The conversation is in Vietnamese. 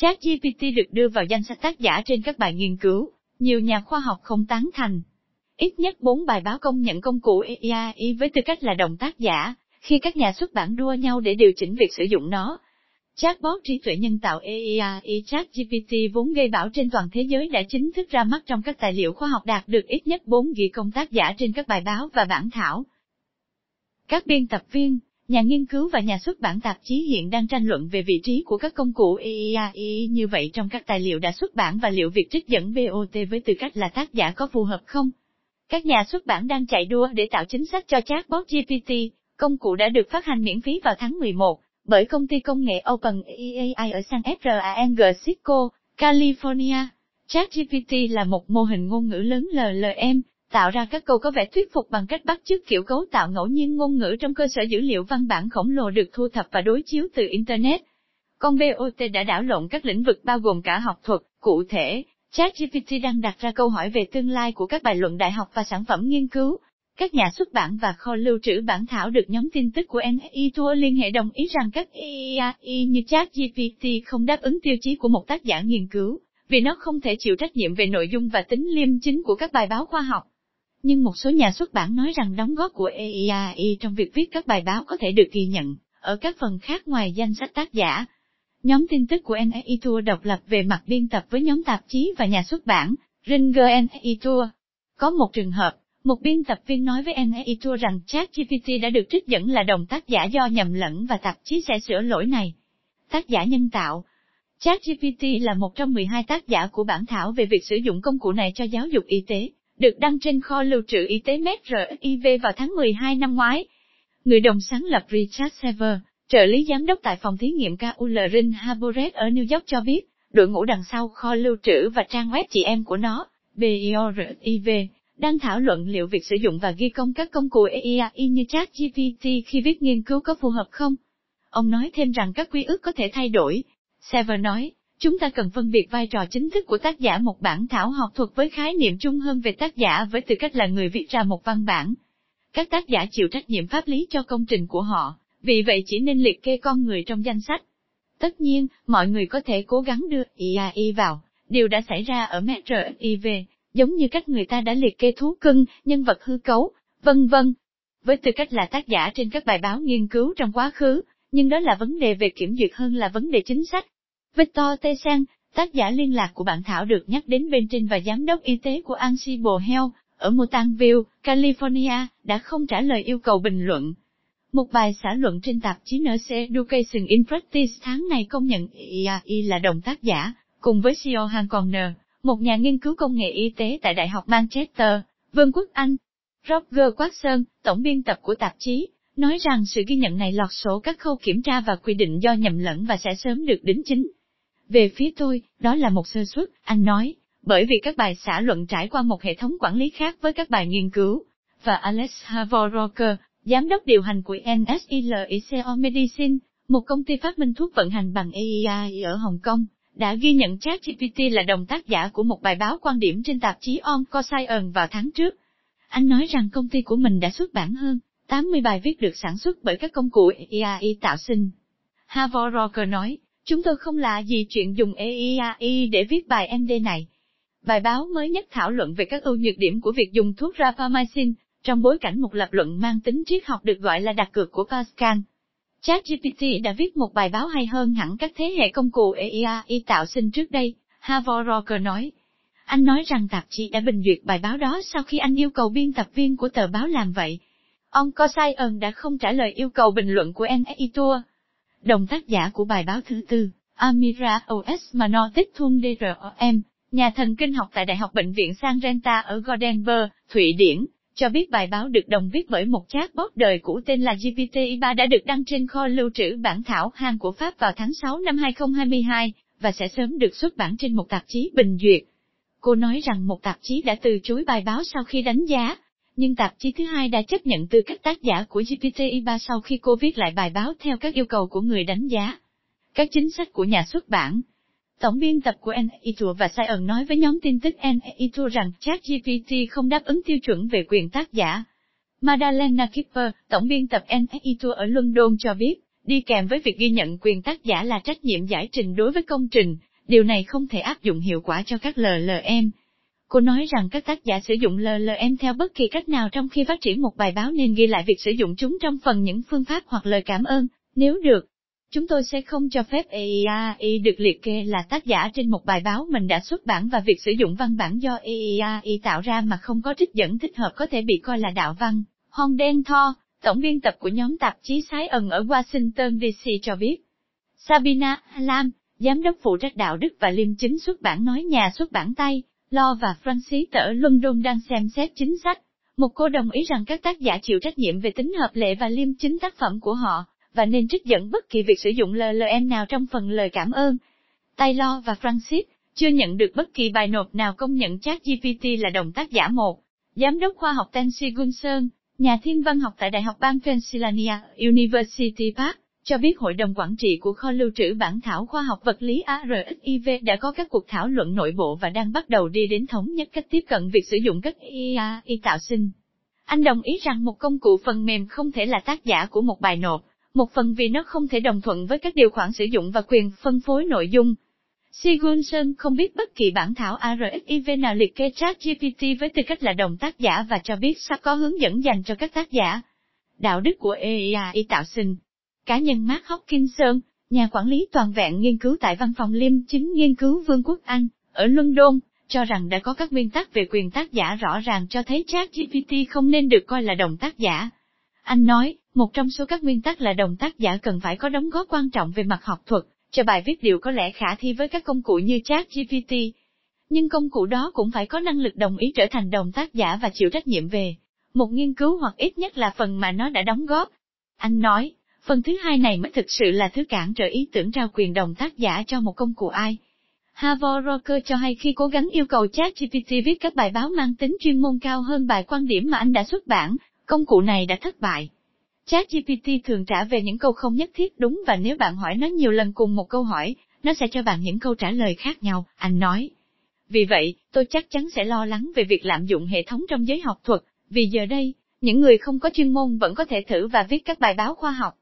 ChatGPT được đưa vào danh sách tác giả trên các bài nghiên cứu, nhiều nhà khoa học không tán thành. Ít nhất 4 bài báo công nhận công cụ AI với tư cách là đồng tác giả, khi các nhà xuất bản đua nhau để điều chỉnh việc sử dụng nó. Chatbot trí tuệ nhân tạo AI ChatGPT vốn gây bão trên toàn thế giới đã chính thức ra mắt trong các tài liệu khoa học đạt được ít nhất 4 ghi công tác giả trên các bài báo và bản thảo. Các biên tập viên, nhà nghiên cứu và nhà xuất bản tạp chí hiện đang tranh luận về vị trí của các công cụ AI như vậy trong các tài liệu đã xuất bản và liệu việc trích dẫn BOT với tư cách là tác giả có phù hợp không? Các nhà xuất bản đang chạy đua để tạo chính sách cho chatbot GPT, công cụ đã được phát hành miễn phí vào tháng 11 bởi công ty công nghệ OpenAI ở San Francisco, California. ChatGPT là một mô hình ngôn ngữ lớn LLM, tạo ra các câu có vẻ thuyết phục bằng cách bắt chước kiểu cấu tạo ngẫu nhiên ngôn ngữ trong cơ sở dữ liệu văn bản khổng lồ được thu thập và đối chiếu từ Internet. Con BOT đã đảo lộn các lĩnh vực bao gồm cả học thuật, cụ thể, ChatGPT đang đặt ra câu hỏi về tương lai của các bài luận đại học và sản phẩm nghiên cứu. Các nhà xuất bản và kho lưu trữ bản thảo được nhóm tin tức của NI Tour liên hệ đồng ý rằng các AI như ChatGPT không đáp ứng tiêu chí của một tác giả nghiên cứu, vì nó không thể chịu trách nhiệm về nội dung và tính liêm chính của các bài báo khoa học. Nhưng một số nhà xuất bản nói rằng đóng góp của AI trong việc viết các bài báo có thể được ghi nhận ở các phần khác ngoài danh sách tác giả. Nhóm tin tức của NAI Tour độc lập về mặt biên tập với nhóm tạp chí và nhà xuất bản, Ringer NAI Tour. Có một trường hợp, một biên tập viên nói với NAI Tour rằng ChatGPT đã được trích dẫn là đồng tác giả do nhầm lẫn và tạp chí sẽ sửa lỗi này. Tác giả nhân tạo ChatGPT là một trong 12 tác giả của bản thảo về việc sử dụng công cụ này cho giáo dục y tế được đăng trên kho lưu trữ y tế MedRxiv vào tháng 12 năm ngoái. Người đồng sáng lập Richard Sever, trợ lý giám đốc tại phòng thí nghiệm Kaulrin Harboret ở New York cho biết, đội ngũ đằng sau kho lưu trữ và trang web chị em của nó, BIORIV, đang thảo luận liệu việc sử dụng và ghi công các công cụ AI như ChatGPT khi viết nghiên cứu có phù hợp không. Ông nói thêm rằng các quy ước có thể thay đổi. Sever nói, Chúng ta cần phân biệt vai trò chính thức của tác giả một bản thảo học thuật với khái niệm chung hơn về tác giả với tư cách là người viết ra một văn bản. Các tác giả chịu trách nhiệm pháp lý cho công trình của họ, vì vậy chỉ nên liệt kê con người trong danh sách. Tất nhiên, mọi người có thể cố gắng đưa IAI vào, điều đã xảy ra ở MRIV, giống như cách người ta đã liệt kê thú cưng, nhân vật hư cấu, vân vân. Với tư cách là tác giả trên các bài báo nghiên cứu trong quá khứ, nhưng đó là vấn đề về kiểm duyệt hơn là vấn đề chính sách. Victor Tê Sang, tác giả liên lạc của bản thảo được nhắc đến bên trên và giám đốc y tế của Ansible Health, ở Mountainville, California, đã không trả lời yêu cầu bình luận. Một bài xã luận trên tạp chí Nurse Education in Practice tháng này công nhận IAI là đồng tác giả, cùng với CEO Han Corner, một nhà nghiên cứu công nghệ y tế tại Đại học Manchester, Vương quốc Anh. Roger Watson, tổng biên tập của tạp chí, nói rằng sự ghi nhận này lọt sổ các khâu kiểm tra và quy định do nhầm lẫn và sẽ sớm được đính chính. Về phía tôi, đó là một sơ suất, anh nói, bởi vì các bài xã luận trải qua một hệ thống quản lý khác với các bài nghiên cứu. Và Alex Havorocker, giám đốc điều hành của NSILICO Medicine, một công ty phát minh thuốc vận hành bằng AI ở Hồng Kông, đã ghi nhận ChatGPT là đồng tác giả của một bài báo quan điểm trên tạp chí Oncoscience vào tháng trước. Anh nói rằng công ty của mình đã xuất bản hơn 80 bài viết được sản xuất bởi các công cụ AI tạo sinh. Havorocker nói, Chúng tôi không lạ gì chuyện dùng EIAI để viết bài MD này. Bài báo mới nhất thảo luận về các ưu nhược điểm của việc dùng thuốc rapamycin, trong bối cảnh một lập luận mang tính triết học được gọi là đặt cược của Pascal. ChatGPT đã viết một bài báo hay hơn hẳn các thế hệ công cụ EIAI tạo sinh trước đây, Havor Rocker nói. Anh nói rằng tạp chí đã bình duyệt bài báo đó sau khi anh yêu cầu biên tập viên của tờ báo làm vậy. Ông Cosaion đã không trả lời yêu cầu bình luận của NSI Tour. Đồng tác giả của bài báo thứ tư, Amira Osmanotic Thun DROM, nhà thần kinh học tại Đại học Bệnh viện San Renta ở Gothenburg, Thụy Điển, cho biết bài báo được đồng viết bởi một chatbot đời cũ tên là GPT-3 đã được đăng trên kho lưu trữ bản thảo hàng của Pháp vào tháng 6 năm 2022, và sẽ sớm được xuất bản trên một tạp chí bình duyệt. Cô nói rằng một tạp chí đã từ chối bài báo sau khi đánh giá, nhưng tạp chí thứ hai đã chấp nhận tư cách tác giả của GPT-3 sau khi cô viết lại bài báo theo các yêu cầu của người đánh giá. Các chính sách của nhà xuất bản Tổng biên tập của NAITUR và Sion nói với nhóm tin tức NAITUR rằng ChatGPT không đáp ứng tiêu chuẩn về quyền tác giả. Madalena Kipper, tổng biên tập NAITUR ở London cho biết, đi kèm với việc ghi nhận quyền tác giả là trách nhiệm giải trình đối với công trình, điều này không thể áp dụng hiệu quả cho các LLM. Cô nói rằng các tác giả sử dụng LLM theo bất kỳ cách nào trong khi phát triển một bài báo nên ghi lại việc sử dụng chúng trong phần những phương pháp hoặc lời cảm ơn, nếu được. Chúng tôi sẽ không cho phép AI được liệt kê là tác giả trên một bài báo mình đã xuất bản và việc sử dụng văn bản do AI tạo ra mà không có trích dẫn thích hợp có thể bị coi là đạo văn. Hong Đen Tho, tổng biên tập của nhóm tạp chí Sái ẩn ở Washington DC cho biết. Sabina Lam, giám đốc phụ trách đạo đức và liêm chính xuất bản nói nhà xuất bản tay, Lo và Francis ở London đang xem xét chính sách. Một cô đồng ý rằng các tác giả chịu trách nhiệm về tính hợp lệ và liêm chính tác phẩm của họ, và nên trích dẫn bất kỳ việc sử dụng LLM nào trong phần lời cảm ơn. Taylor và Francis chưa nhận được bất kỳ bài nộp nào công nhận chat GPT là đồng tác giả một. Giám đốc khoa học Tensi Gunson, nhà thiên văn học tại Đại học bang Pennsylvania, University Park, cho biết Hội đồng Quản trị của kho lưu trữ bản thảo khoa học vật lý ARXIV đã có các cuộc thảo luận nội bộ và đang bắt đầu đi đến thống nhất cách tiếp cận việc sử dụng các AI tạo sinh. Anh đồng ý rằng một công cụ phần mềm không thể là tác giả của một bài nộp, một phần vì nó không thể đồng thuận với các điều khoản sử dụng và quyền phân phối nội dung. Sigunson không biết bất kỳ bản thảo ARXIV nào liệt kê ChatGPT với tư cách là đồng tác giả và cho biết sắp có hướng dẫn dành cho các tác giả. Đạo đức của AI tạo sinh Cá nhân Mark Hawkinson, nhà quản lý toàn vẹn nghiên cứu tại văn phòng liêm chính nghiên cứu Vương quốc Anh, ở London, cho rằng đã có các nguyên tắc về quyền tác giả rõ ràng cho thấy chat GPT không nên được coi là đồng tác giả. Anh nói, một trong số các nguyên tắc là đồng tác giả cần phải có đóng góp quan trọng về mặt học thuật, cho bài viết điều có lẽ khả thi với các công cụ như chat GPT. Nhưng công cụ đó cũng phải có năng lực đồng ý trở thành đồng tác giả và chịu trách nhiệm về một nghiên cứu hoặc ít nhất là phần mà nó đã đóng góp. Anh nói, Phần thứ hai này mới thực sự là thứ cản trở ý tưởng trao quyền đồng tác giả cho một công cụ ai. Havor Rocker cho hay khi cố gắng yêu cầu ChatGPT viết các bài báo mang tính chuyên môn cao hơn bài quan điểm mà anh đã xuất bản, công cụ này đã thất bại. ChatGPT thường trả về những câu không nhất thiết đúng và nếu bạn hỏi nó nhiều lần cùng một câu hỏi, nó sẽ cho bạn những câu trả lời khác nhau, anh nói. Vì vậy, tôi chắc chắn sẽ lo lắng về việc lạm dụng hệ thống trong giới học thuật, vì giờ đây, những người không có chuyên môn vẫn có thể thử và viết các bài báo khoa học.